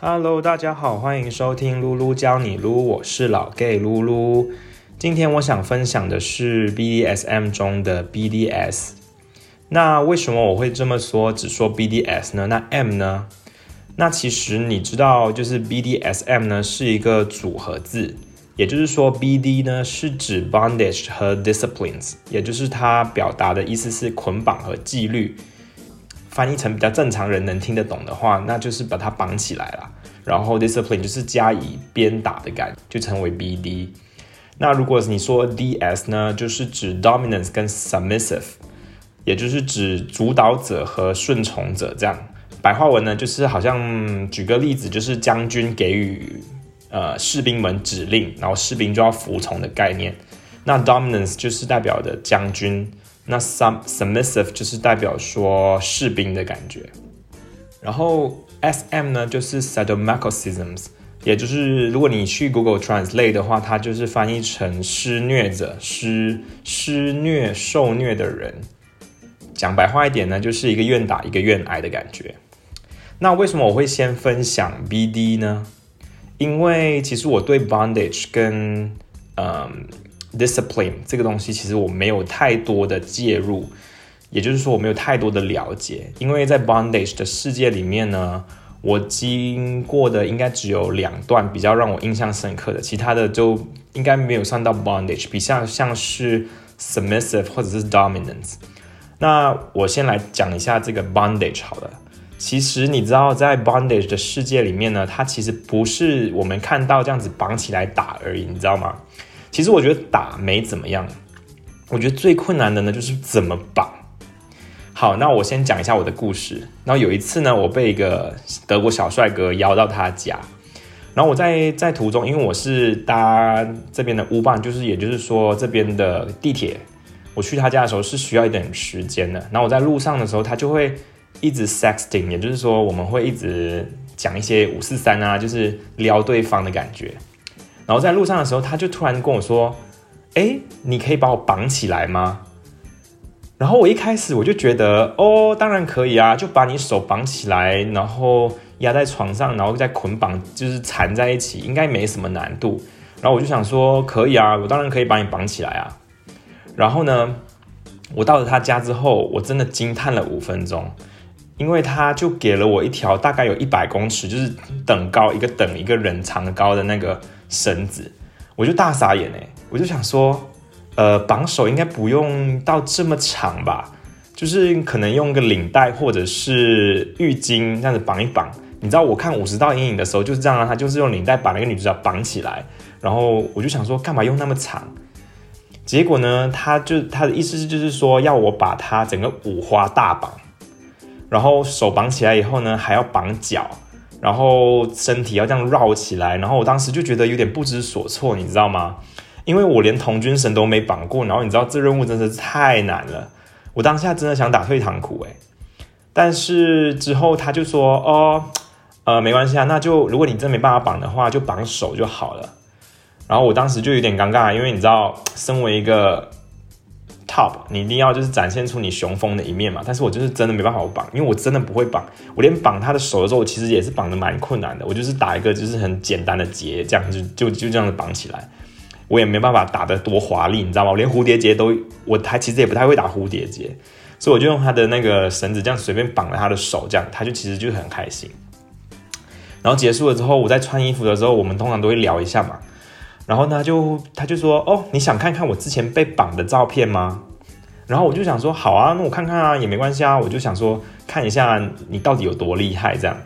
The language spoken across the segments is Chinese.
Hello，大家好，欢迎收听噜噜教你撸，我是老 gay 噜噜。今天我想分享的是 BDSM 中的 BDS。那为什么我会这么说，只说 BDS 呢？那 M 呢？那其实你知道，就是 BDSM 呢是一个组合字，也就是说 BD 呢是指 bondage 和 disciplines，也就是它表达的意思是捆绑和纪律。翻译成比较正常人能听得懂的话，那就是把它绑起来了。然后 discipline 就是加以鞭打的感觉，就成为 BD。那如果你说 DS 呢，就是指 dominance 跟 submissive，也就是指主导者和顺从者这样。白话文呢，就是好像举个例子，就是将军给予呃士兵们指令，然后士兵就要服从的概念。那 dominance 就是代表的将军。那 sub submissive 就是代表说士兵的感觉，然后 SM 呢就是 sadomasochisms，也就是如果你去 Google Translate 的话，它就是翻译成施虐者、施施虐、受虐的人。讲白话一点呢，就是一个愿打一个愿挨的感觉。那为什么我会先分享 BD 呢？因为其实我对 bondage 跟嗯。Discipline 这个东西其实我没有太多的介入，也就是说我没有太多的了解，因为在 Bondage 的世界里面呢，我经过的应该只有两段比较让我印象深刻的，其他的就应该没有算到 Bondage，比较像是 Submissive 或者是 Dominance。那我先来讲一下这个 Bondage 好了。其实你知道在 Bondage 的世界里面呢，它其实不是我们看到这样子绑起来打而已，你知道吗？其实我觉得打没怎么样，我觉得最困难的呢就是怎么绑。好，那我先讲一下我的故事。然后有一次呢，我被一个德国小帅哥邀到他家，然后我在在途中，因为我是搭这边的乌棒，就是也就是说这边的地铁，我去他家的时候是需要一点时间的。然后我在路上的时候，他就会一直 sexting，也就是说我们会一直讲一些五四三啊，就是撩对方的感觉。然后在路上的时候，他就突然跟我说：“哎，你可以把我绑起来吗？”然后我一开始我就觉得：“哦，当然可以啊，就把你手绑起来，然后压在床上，然后再捆绑，就是缠在一起，应该没什么难度。”然后我就想说：“可以啊，我当然可以把你绑起来啊。”然后呢，我到了他家之后，我真的惊叹了五分钟，因为他就给了我一条大概有一百公尺，就是等高一个等一个人长高的那个。绳子，我就大傻眼哎！我就想说，呃，绑手应该不用到这么长吧？就是可能用个领带或者是浴巾这样子绑一绑。你知道我看五十道阴影的时候就是这样啊，他就是用领带把那个女主角绑起来。然后我就想说，干嘛用那么长？结果呢，他就他的意思是就是说要我把他整个五花大绑，然后手绑起来以后呢，还要绑脚。然后身体要这样绕起来，然后我当时就觉得有点不知所措，你知道吗？因为我连童军绳都没绑过，然后你知道这任务真的太难了，我当下真的想打退堂鼓诶。但是之后他就说哦，呃，没关系啊，那就如果你真没办法绑的话，就绑手就好了。然后我当时就有点尴尬，因为你知道，身为一个。Top，你一定要就是展现出你雄风的一面嘛。但是我就是真的没办法绑，因为我真的不会绑。我连绑他的手的时候，我其实也是绑的蛮困难的。我就是打一个就是很简单的结，这样就就就这样子绑起来。我也没办法打得多华丽，你知道吗？我连蝴蝶结都，我还其实也不太会打蝴蝶结，所以我就用他的那个绳子这样随便绑了他的手，这样他就其实就很开心。然后结束了之后，我在穿衣服的时候，我们通常都会聊一下嘛。然后呢，就他就说，哦，你想看看我之前被绑的照片吗？然后我就想说，好啊，那我看看啊，也没关系啊。我就想说，看一下你到底有多厉害这样。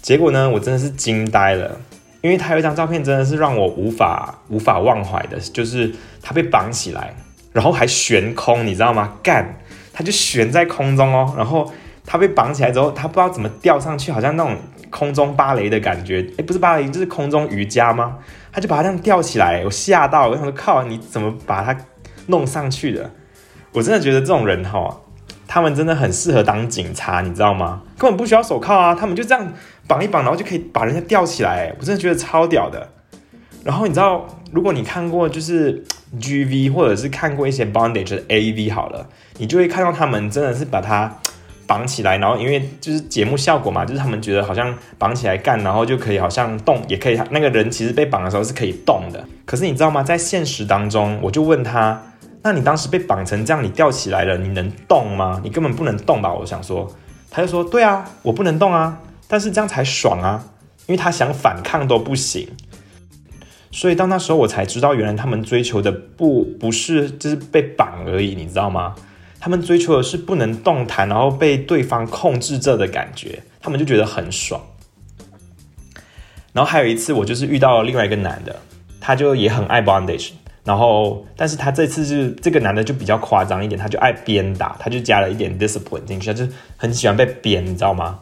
结果呢，我真的是惊呆了，因为他有一张照片真的是让我无法无法忘怀的，就是他被绑起来，然后还悬空，你知道吗？干，他就悬在空中哦。然后他被绑起来之后，他不知道怎么吊上去，好像那种空中芭蕾的感觉。哎，不是芭蕾，就是空中瑜伽吗？他就把它这样吊起来，我吓到，我想说靠，你怎么把它弄上去的？我真的觉得这种人哈，他们真的很适合当警察，你知道吗？根本不需要手铐啊，他们就这样绑一绑，然后就可以把人家吊起来。我真的觉得超屌的。然后你知道，如果你看过就是 GV 或者是看过一些 bondage 的 AV 好了，你就会看到他们真的是把它绑起来，然后因为就是节目效果嘛，就是他们觉得好像绑起来干，然后就可以好像动，也可以那个人其实被绑的时候是可以动的。可是你知道吗？在现实当中，我就问他，那你当时被绑成这样，你吊起来了，你能动吗？你根本不能动吧？我想说，他就说，对啊，我不能动啊，但是这样才爽啊，因为他想反抗都不行。所以到那时候我才知道，原来他们追求的不不是就是被绑而已，你知道吗？他们追求的是不能动弹，然后被对方控制着的感觉，他们就觉得很爽。然后还有一次，我就是遇到了另外一个男的，他就也很爱 bondage，然后但是他这次是这个男的就比较夸张一点，他就爱鞭打，他就加了一点 discipline 进去，他就很喜欢被鞭，你知道吗？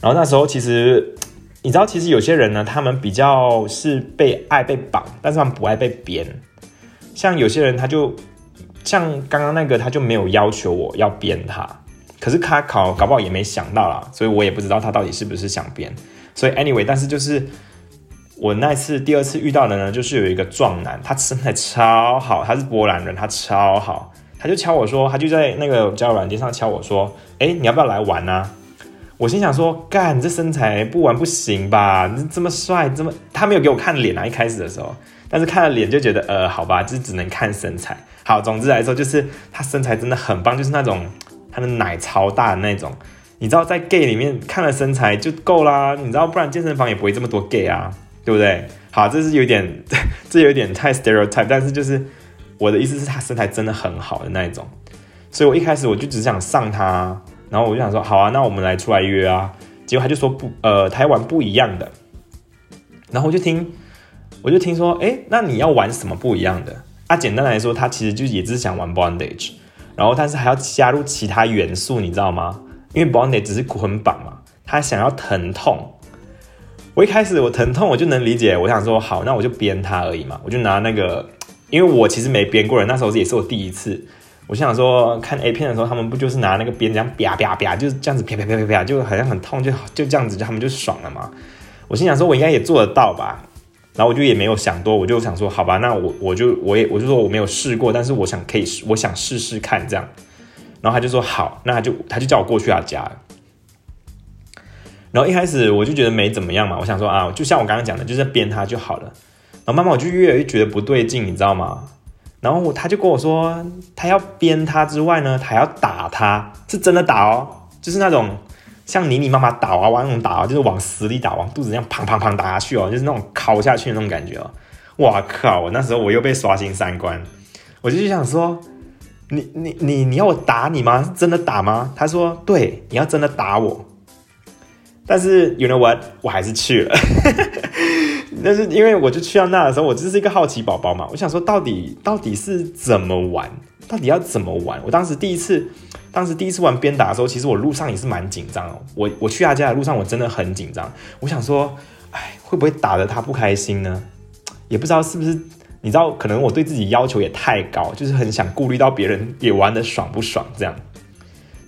然后那时候其实。你知道，其实有些人呢，他们比较是被爱被绑，但是他们不爱被编。像有些人，他就像刚刚那个，他就没有要求我要编他，可是他考搞不好也没想到啦，所以我也不知道他到底是不是想编。所以 anyway，但是就是我那次第二次遇到的呢，就是有一个壮男，他身材超好，他是波兰人，他超好，他就敲我说，他就在那个交友软件上敲我说，哎，你要不要来玩呢？我心想说，干，你这身材不玩不行吧？你这么帅，这么他没有给我看脸啊，一开始的时候，但是看了脸就觉得，呃，好吧，就只能看身材。好，总之来说，就是他身材真的很棒，就是那种他的奶超大的那种。你知道，在 gay 里面看了身材就够啦，你知道，不然健身房也不会这么多 gay 啊，对不对？好，这是有点，这有点太 stereotype，但是就是我的意思是，他身材真的很好的那一种，所以我一开始我就只想上他。然后我就想说，好啊，那我们来出来约啊。结果他就说不，呃，台湾不一样的。然后我就听，我就听说，哎，那你要玩什么不一样的？啊，简单来说，他其实就也只是想玩 bondage，然后但是还要加入其他元素，你知道吗？因为 bondage 只是捆绑嘛，他想要疼痛。我一开始我疼痛我就能理解，我想说好，那我就编它而已嘛，我就拿那个，因为我其实没编过人，那时候也是我第一次。我想说，看 A 片的时候，他们不就是拿那个鞭这样啪啪啪，就是这样子啪啪啪啪啪，就好像很痛，就就这样子，他们就爽了嘛。我心想说，我应该也做得到吧。然后我就也没有想多，我就想说，好吧，那我我就我也我就说我没有试过，但是我想可以，我想试试看这样。然后他就说好，那他就他就叫我过去他家。然后一开始我就觉得没怎么样嘛，我想说啊，就像我刚刚讲的，就是鞭他就好了。然后慢慢我就越来越觉得不对劲，你知道吗？然后他就跟我说，他要鞭他之外呢，他要打他，是真的打哦，就是那种像你你妈妈打娃娃那种打，就是往死里打，往肚子这样砰砰砰打下去哦，就是那种敲下去的那种感觉哦。哇靠！我那时候我又被刷新三观，我就想说，你你你你要我打你吗？真的打吗？他说对，你要真的打我。但是 you know what，我还是去了。但是因为我就去到那的时候，我就是一个好奇宝宝嘛，我想说到底到底是怎么玩，到底要怎么玩？我当时第一次，当时第一次玩鞭打的时候，其实我路上也是蛮紧张哦。我我去他家的路上，我真的很紧张。我想说，哎，会不会打得他不开心呢？也不知道是不是，你知道，可能我对自己要求也太高，就是很想顾虑到别人也玩的爽不爽这样。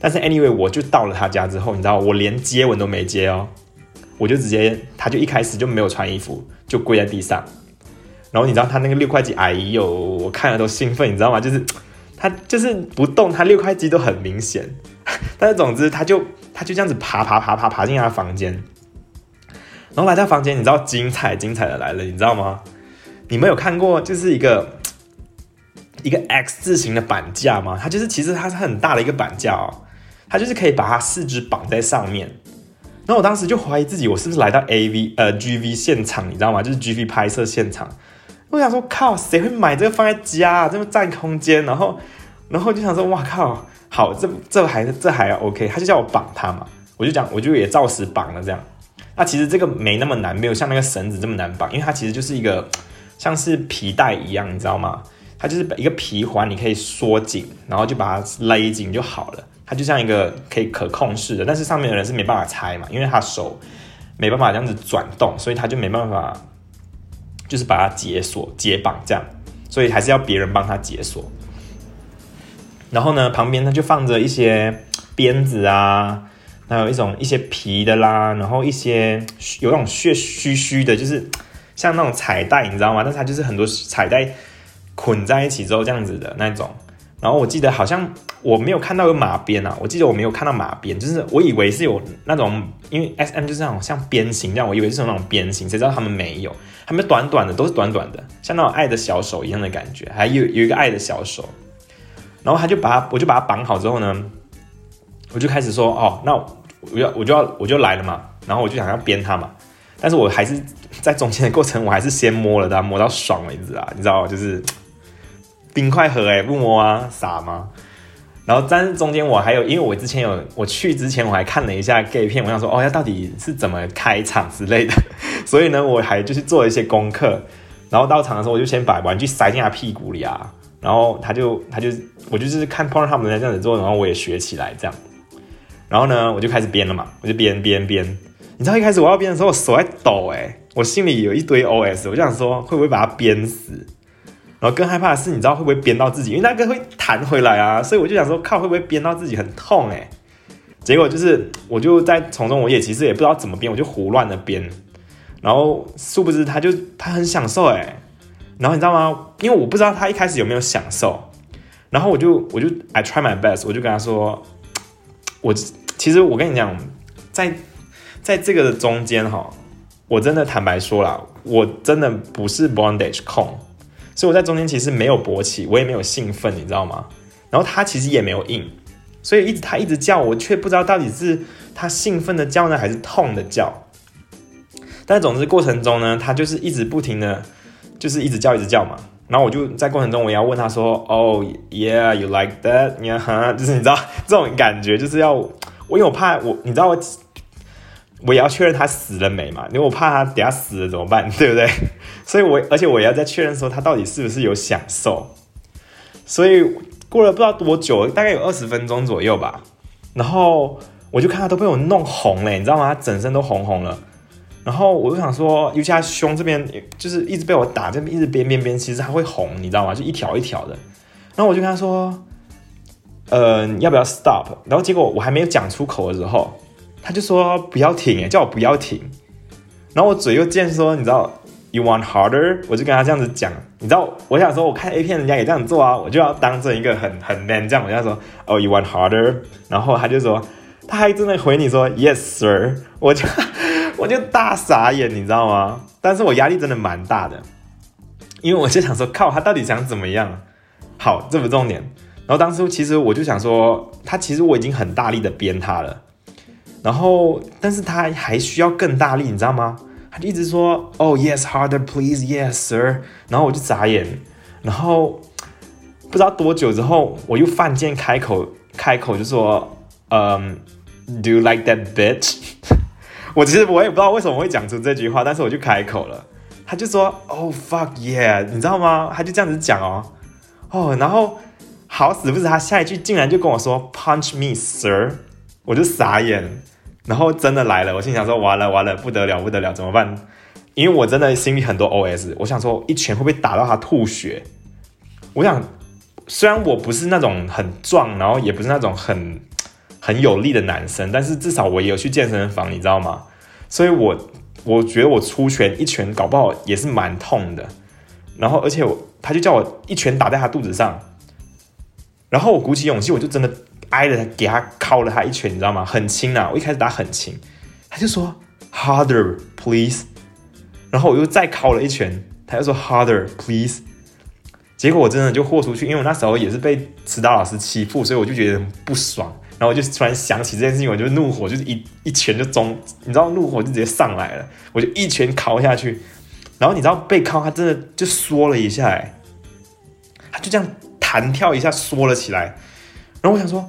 但是 anyway，我就到了他家之后，你知道，我连接吻都没接哦。我就直接，他就一开始就没有穿衣服，就跪在地上。然后你知道他那个六块肌，哎呦，我看了都兴奋，你知道吗？就是他就是不动，他六块肌都很明显。但是总之，他就他就这样子爬爬爬爬爬进他房间。然后来到房间，你知道精彩精彩的来了，你知道吗？你们有看过就是一个一个 X 字形的板架吗？它就是其实它是很大的一个板架哦，它就是可以把它四肢绑在上面。然后我当时就怀疑自己，我是不是来到 A V 呃 G V 现场，你知道吗？就是 G V 拍摄现场。我想说，靠，谁会买这个放在家，这么占空间？然后，然后就想说，哇靠，好，这这还这还 OK。他就叫我绑它嘛，我就讲，我就也照实绑了这样。那其实这个没那么难，没有像那个绳子这么难绑，因为它其实就是一个像是皮带一样，你知道吗？它就是一个皮环，你可以缩紧，然后就把它勒紧就好了。它就像一个可以可控式的，但是上面的人是没办法拆嘛，因为他手没办法这样子转动，所以他就没办法，就是把它解锁、解绑这样，所以还是要别人帮他解锁。然后呢，旁边它就放着一些鞭子啊，还有一种一些皮的啦，然后一些有那种血须须的，就是像那种彩带，你知道吗？但是它就是很多彩带 捆在一起之后这样子的那种。然后我记得好像我没有看到有马鞭啊，我记得我没有看到马鞭，就是我以为是有那种，因为 S M 就是那种像鞭刑这样，我以为是那种鞭刑，谁知道他们没有，他们短短的，都是短短的，像那种爱的小手一样的感觉，还有有一个爱的小手，然后他就把他，我就把他绑好之后呢，我就开始说，哦，那我要我就要我就来了嘛，然后我就想要鞭他嘛，但是我还是在中间的过程，我还是先摸了他，摸到爽为止啊，你知道就是。冰块盒哎，不摸啊，傻吗？然后但是中间我还有，因为我之前有我去之前我还看了一下 gay 片，我想说哦，要到底是怎么开场之类的，所以呢，我还就是做了一些功课。然后到场的时候，我就先把玩具塞进他屁股里啊，然后他就他就我就是看 porn 他们在这样子做，然后我也学起来这样。然后呢，我就开始编了嘛，我就编编编。你知道一开始我要编的时候，我手在抖哎，我心里有一堆 OS，我就想说会不会把它编死？然后更害怕的是，你知道会不会编到自己？因为那个会弹回来啊，所以我就想说，靠，会不会编到自己很痛哎？结果就是，我就在从中，我也其实也不知道怎么编，我就胡乱的编。然后殊不知，他就他很享受哎。然后你知道吗？因为我不知道他一开始有没有享受。然后我就我就 I try my best，我就跟他说，我其实我跟你讲，在在这个中间哈，我真的坦白说了，我真的不是 bondage 控。所以我在中间其实没有勃起，我也没有兴奋，你知道吗？然后他其实也没有硬，所以一直他一直叫，我却不知道到底是他兴奋的叫呢，还是痛的叫。但总之过程中呢，他就是一直不停的，就是一直叫一直叫嘛。然后我就在过程中，我也要问他说：“哦，Yeah，you like that？” 你看，就是你知道这种感觉，就是要我，因为我怕我，你知道我。我也要确认他死了没嘛？因为我怕他等下死了怎么办，对不对？所以，我而且我也要再确认说他到底是不是有享受。所以过了不知道多久，大概有二十分钟左右吧。然后我就看他都被我弄红了，你知道吗？他整身都红红了。然后我就想说，尤其他胸这边就是一直被我打，这边一直边边边，其实他会红，你知道吗？就一条一条的。然后我就跟他说：“呃，要不要 stop？” 然后结果我还没有讲出口的时候。他就说不要停，哎，叫我不要停。然后我嘴又贱，说你知道，you want harder？我就跟他这样子讲，你知道，我想说，我看 A 片人家也这样做啊，我就要当成一个很很 man 这样，我就说，哦，you want harder？然后他就说，他还真的回你说，yes sir。我就 我就大傻眼，你知道吗？但是我压力真的蛮大的，因为我就想说，靠，他到底想怎么样？好，这不重点。然后当时其实我就想说，他其实我已经很大力的编他了。然后，但是他还需要更大力，你知道吗？他就一直说，Oh yes, harder, please, yes, sir。然后我就眨眼，然后不知道多久之后，我又犯贱开口，开口就说，嗯，Do you like that bitch？我其实我也不知道为什么会讲出这句话，但是我就开口了。他就说，Oh fuck yeah，你知道吗？他就这样子讲哦，哦，然后好死不死，他下一句竟然就跟我说，Punch me, sir。我就傻眼。然后真的来了，我心想说完了完了不得了不得了怎么办？因为我真的心里很多 OS，我想说一拳会不会打到他吐血？我想虽然我不是那种很壮，然后也不是那种很很有力的男生，但是至少我也有去健身房，你知道吗？所以我我觉得我出拳一拳搞不好也是蛮痛的。然后而且我他就叫我一拳打在他肚子上，然后我鼓起勇气，我就真的。挨着他，给他敲了他一拳，你知道吗？很轻啊，我一开始打很轻，他就说 harder please，然后我又再敲了一拳，他又说 harder please，结果我真的就豁出去，因为我那时候也是被指导老师欺负，所以我就觉得很不爽，然后我就突然想起这件事情，我就怒火就是一一拳就中，你知道怒火就直接上来了，我就一拳敲下去，然后你知道被敲，他真的就缩了一下，哎，他就这样弹跳一下缩了起来，然后我想说。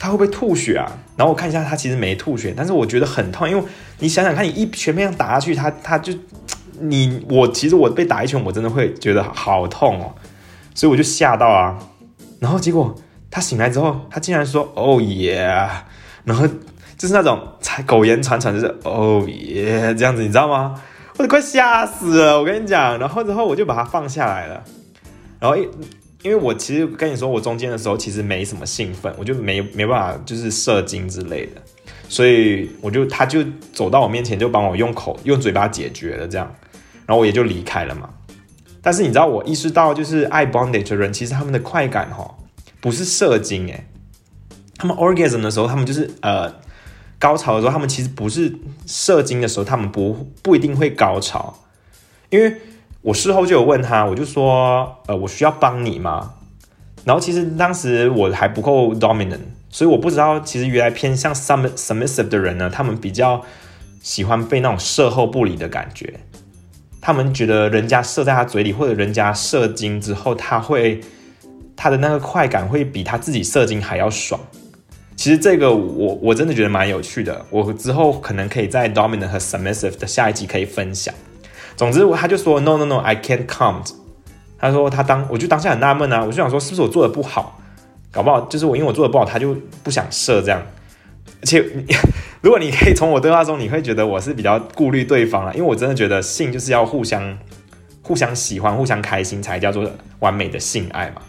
他会不会吐血啊？然后我看一下，他其实没吐血，但是我觉得很痛，因为你想想看，你一拳这样打下去，他他就你我其实我被打一拳，我真的会觉得好痛哦，所以我就吓到啊。然后结果他醒来之后，他竟然说哦耶，然后就是那种才苟延残喘，就是哦耶这样子，你知道吗？我都快吓死了，我跟你讲。然后之后我就把它放下来了，然后一。因为我其实跟你说，我中间的时候其实没什么兴奋，我就没没办法就是射精之类的，所以我就他就走到我面前就帮我用口用嘴巴解决了这样，然后我也就离开了嘛。但是你知道我意识到就是爱 bondage 的人，其实他们的快感哈不是射精诶，他们 orgasm 的时候，他们就是呃高潮的时候，他们其实不是射精的时候，他们不不一定会高潮。因为我事后就有问他，我就说，呃，我需要帮你吗？然后其实当时我还不够 dominant，所以我不知道，其实原来偏向 submissive 的人呢，他们比较喜欢被那种射后不理的感觉。他们觉得人家射在他嘴里，或者人家射精之后，他会他的那个快感会比他自己射精还要爽。其实这个我我真的觉得蛮有趣的，我之后可能可以在 dominant 和 submissive 的下一集可以分享。总之，他就说 no no no，I can't count。他说他当我就当下很纳闷啊，我就想说是不是我做的不好，搞不好就是我因为我做的不好，他就不想射这样。而且，如果你可以从我对话中，你会觉得我是比较顾虑对方啊，因为我真的觉得性就是要互相、互相喜欢、互相开心才叫做完美的性爱嘛。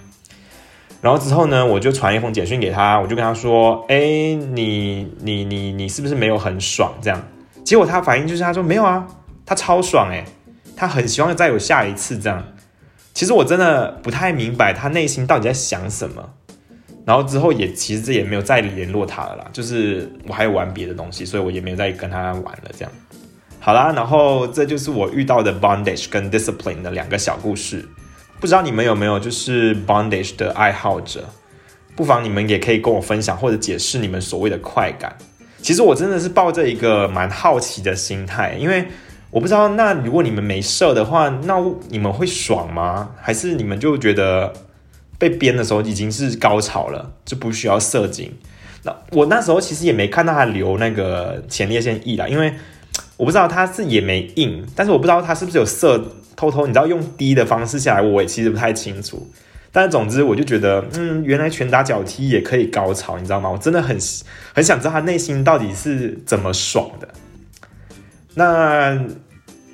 然后之后呢，我就传一封简讯给他，我就跟他说：“哎，你、你、你、你是不是没有很爽？”这样，结果他反应就是他说：“没有啊，他超爽哎，他很希望再有下一次这样。”其实我真的不太明白他内心到底在想什么。然后之后也其实也没有再联络他了啦，就是我还有玩别的东西，所以我也没有再跟他玩了。这样，好啦，然后这就是我遇到的 bondage 跟 discipline 的两个小故事。不知道你们有没有就是 bondage 的爱好者？不妨你们也可以跟我分享或者解释你们所谓的快感。其实我真的是抱着一个蛮好奇的心态，因为我不知道那如果你们没射的话，那你们会爽吗？还是你们就觉得？被编的时候已经是高潮了，就不需要射精。那我那时候其实也没看到他流那个前列腺液啦，因为我不知道他是也没硬，但是我不知道他是不是有射偷偷，你知道用滴的方式下来，我也其实不太清楚。但总之我就觉得，嗯，原来拳打脚踢也可以高潮，你知道吗？我真的很很想知道他内心到底是怎么爽的。那。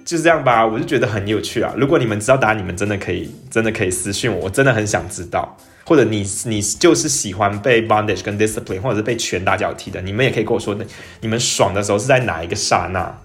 就是这样吧，我就觉得很有趣啊！如果你们知道答案，你们真的可以，真的可以私信我，我真的很想知道。或者你你就是喜欢被 bondage 跟 discipline，或者是被拳打脚踢的，你们也可以跟我说，你们爽的时候是在哪一个刹那？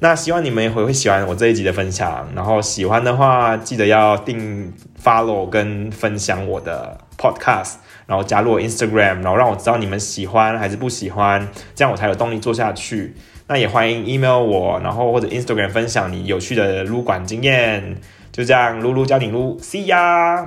那希望你们也会会喜欢我这一集的分享，然后喜欢的话记得要订 follow 跟分享我的 podcast，然后加入我 Instagram，然后让我知道你们喜欢还是不喜欢，这样我才有动力做下去。那也欢迎 email 我，然后或者 Instagram 分享你有趣的撸管经验。就这样，撸撸教你撸，See ya。